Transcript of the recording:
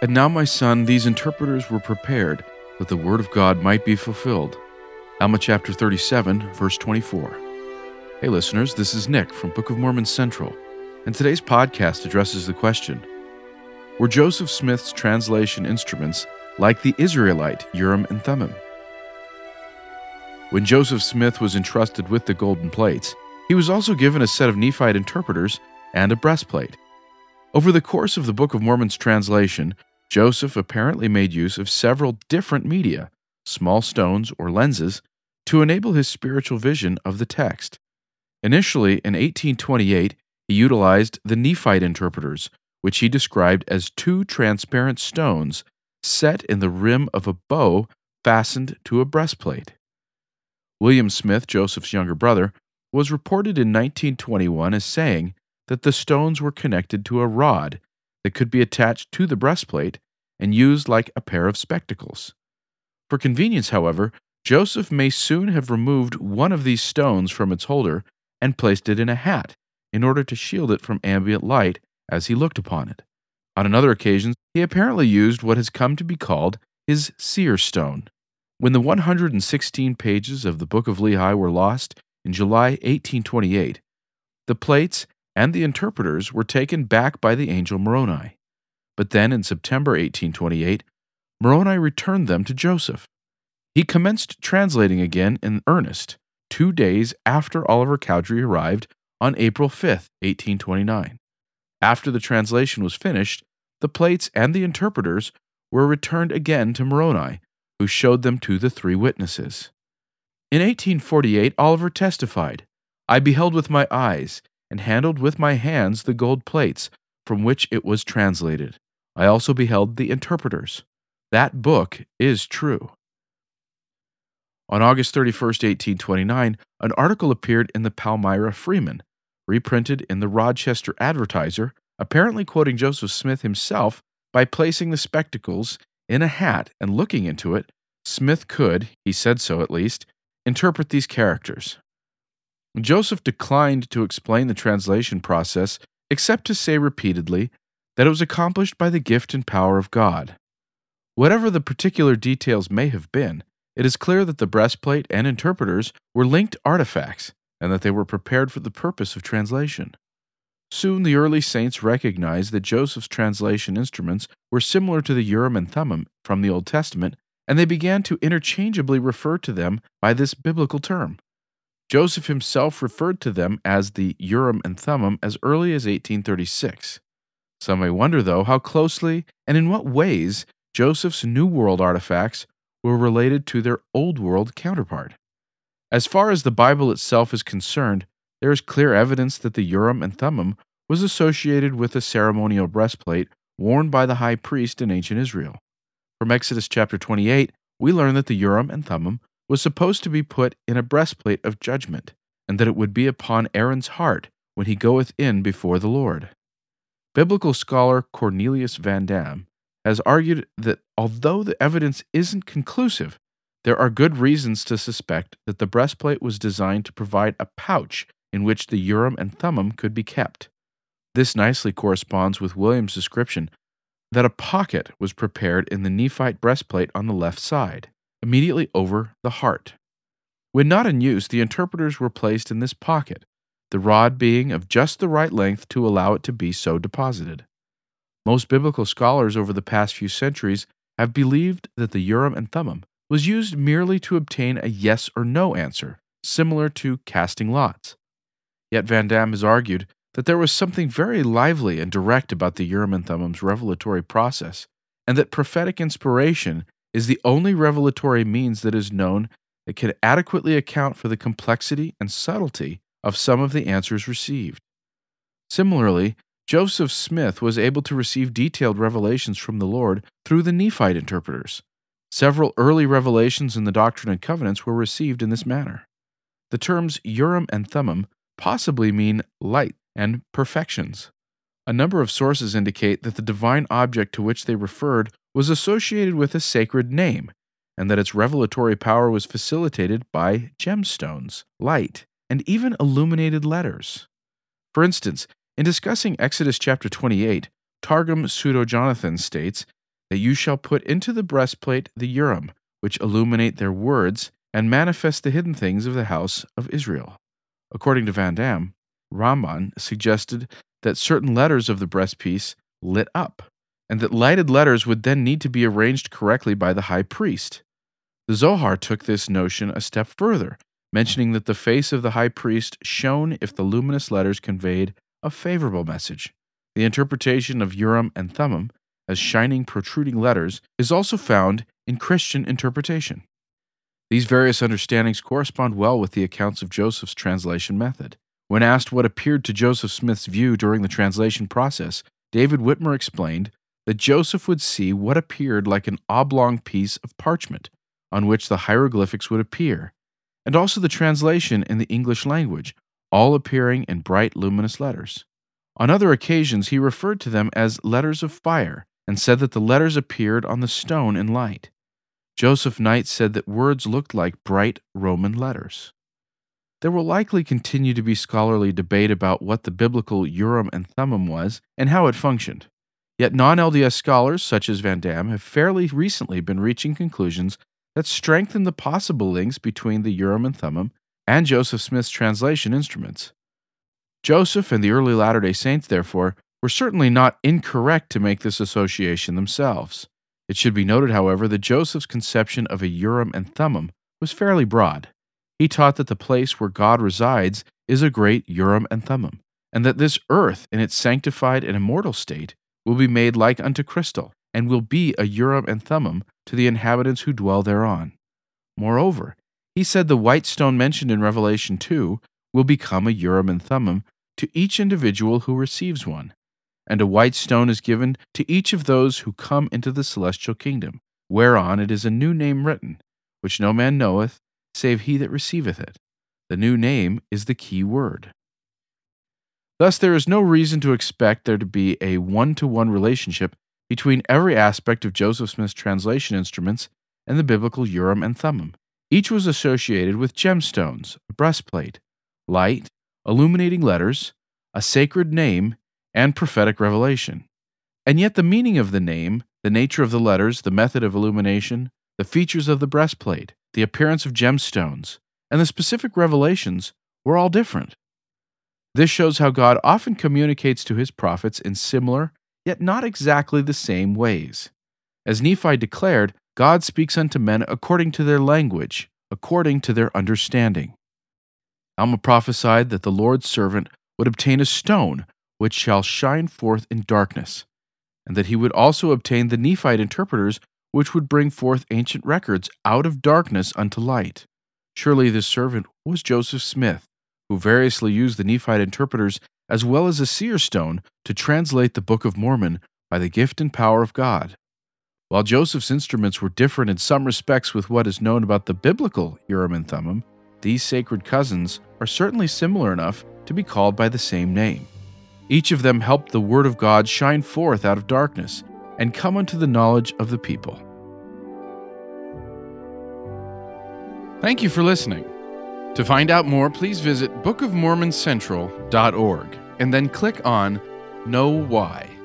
And now, my son, these interpreters were prepared that the word of God might be fulfilled. Alma chapter 37, verse 24. Hey, listeners, this is Nick from Book of Mormon Central, and today's podcast addresses the question Were Joseph Smith's translation instruments like the Israelite Urim and Thummim? When Joseph Smith was entrusted with the golden plates, he was also given a set of Nephite interpreters and a breastplate. Over the course of the Book of Mormon's translation, Joseph apparently made use of several different media, small stones or lenses, to enable his spiritual vision of the text. Initially, in 1828, he utilized the Nephite interpreters, which he described as two transparent stones set in the rim of a bow fastened to a breastplate. William Smith, Joseph's younger brother, was reported in 1921 as saying that the stones were connected to a rod that could be attached to the breastplate and used like a pair of spectacles. For convenience, however, Joseph may soon have removed one of these stones from its holder and placed it in a hat in order to shield it from ambient light as he looked upon it. On another occasion, he apparently used what has come to be called his seer stone. When the 116 pages of the Book of Lehi were lost in July 1828, the plates and the interpreters were taken back by the angel Moroni. But then in September 1828, Moroni returned them to Joseph. He commenced translating again in earnest two days after Oliver Cowdery arrived on April 5, 1829. After the translation was finished, the plates and the interpreters were returned again to Moroni, who showed them to the three witnesses. In 1848, Oliver testified I beheld with my eyes and handled with my hands the gold plates from which it was translated. I also beheld the interpreters. That book is true. On August 31, 1829, an article appeared in the Palmyra Freeman, reprinted in the Rochester Advertiser, apparently quoting Joseph Smith himself by placing the spectacles in a hat and looking into it. Smith could, he said so at least, interpret these characters. Joseph declined to explain the translation process except to say repeatedly that it was accomplished by the gift and power of God. Whatever the particular details may have been, it is clear that the breastplate and interpreters were linked artifacts and that they were prepared for the purpose of translation. Soon the early saints recognized that Joseph's translation instruments were similar to the Urim and Thummim from the Old Testament, and they began to interchangeably refer to them by this biblical term. Joseph himself referred to them as the Urim and Thummim as early as 1836. Some may wonder, though, how closely and in what ways Joseph's New World artifacts were related to their Old World counterpart. As far as the Bible itself is concerned, there is clear evidence that the Urim and Thummim was associated with a ceremonial breastplate worn by the high priest in ancient Israel. From Exodus chapter 28, we learn that the Urim and Thummim was supposed to be put in a breastplate of judgment, and that it would be upon Aaron's heart when he goeth in before the Lord. Biblical scholar Cornelius Van Dam has argued that although the evidence isn't conclusive, there are good reasons to suspect that the breastplate was designed to provide a pouch in which the Urim and Thummim could be kept. This nicely corresponds with William's description that a pocket was prepared in the Nephite breastplate on the left side immediately over the heart. When not in use, the interpreters were placed in this pocket, the rod being of just the right length to allow it to be so deposited. Most biblical scholars over the past few centuries have believed that the Urim and Thummim was used merely to obtain a yes or no answer, similar to casting lots. Yet Van Dam has argued that there was something very lively and direct about the Urim and Thummim's revelatory process, and that prophetic inspiration is the only revelatory means that is known that can adequately account for the complexity and subtlety of some of the answers received. Similarly, Joseph Smith was able to receive detailed revelations from the Lord through the Nephite interpreters. Several early revelations in the Doctrine and Covenants were received in this manner. The terms Urim and Thummim possibly mean light and perfections. A number of sources indicate that the divine object to which they referred was associated with a sacred name, and that its revelatory power was facilitated by gemstones, light, and even illuminated letters. For instance, in discussing Exodus chapter 28, Targum Pseudo Jonathan states that you shall put into the breastplate the Urim, which illuminate their words and manifest the hidden things of the house of Israel. According to Van Dam, Ramban suggested that certain letters of the breastpiece lit up, and that lighted letters would then need to be arranged correctly by the high priest. The Zohar took this notion a step further, mentioning that the face of the high priest shone if the luminous letters conveyed a favorable message. The interpretation of Urim and Thummim as shining, protruding letters is also found in Christian interpretation. These various understandings correspond well with the accounts of Joseph's translation method. When asked what appeared to Joseph Smith's view during the translation process, David Whitmer explained that Joseph would see what appeared like an oblong piece of parchment on which the hieroglyphics would appear, and also the translation in the English language, all appearing in bright luminous letters. On other occasions, he referred to them as letters of fire and said that the letters appeared on the stone in light. Joseph Knight said that words looked like bright Roman letters. There will likely continue to be scholarly debate about what the biblical Urim and Thummim was and how it functioned. Yet non LDS scholars, such as Van Dam, have fairly recently been reaching conclusions that strengthen the possible links between the Urim and Thummim and Joseph Smith's translation instruments. Joseph and the early Latter day Saints, therefore, were certainly not incorrect to make this association themselves. It should be noted, however, that Joseph's conception of a Urim and Thummim was fairly broad. He taught that the place where God resides is a great Urim and Thummim, and that this earth, in its sanctified and immortal state, will be made like unto crystal, and will be a Urim and Thummim to the inhabitants who dwell thereon. Moreover, he said the white stone mentioned in Revelation 2 will become a Urim and Thummim to each individual who receives one, and a white stone is given to each of those who come into the celestial kingdom, whereon it is a new name written, which no man knoweth, save he that receiveth it. The new name is the key word. Thus, there is no reason to expect there to be a one to one relationship between every aspect of Joseph Smith's translation instruments and the biblical Urim and Thummim. Each was associated with gemstones, a breastplate, light, illuminating letters, a sacred name, and prophetic revelation. And yet, the meaning of the name, the nature of the letters, the method of illumination, the features of the breastplate, the appearance of gemstones, and the specific revelations were all different. This shows how God often communicates to his prophets in similar, yet not exactly the same ways. As Nephi declared, God speaks unto men according to their language, according to their understanding. Alma prophesied that the Lord's servant would obtain a stone which shall shine forth in darkness, and that he would also obtain the Nephite interpreters which would bring forth ancient records out of darkness unto light. Surely this servant was Joseph Smith, who variously used the Nephite interpreters as well as a seer stone to translate the Book of Mormon by the gift and power of God. While Joseph's instruments were different in some respects with what is known about the biblical Urim and Thummim, these sacred cousins are certainly similar enough to be called by the same name. Each of them helped the Word of God shine forth out of darkness and come unto the knowledge of the people. Thank you for listening. To find out more, please visit bookofmormoncentral.org and then click on KnoWhy.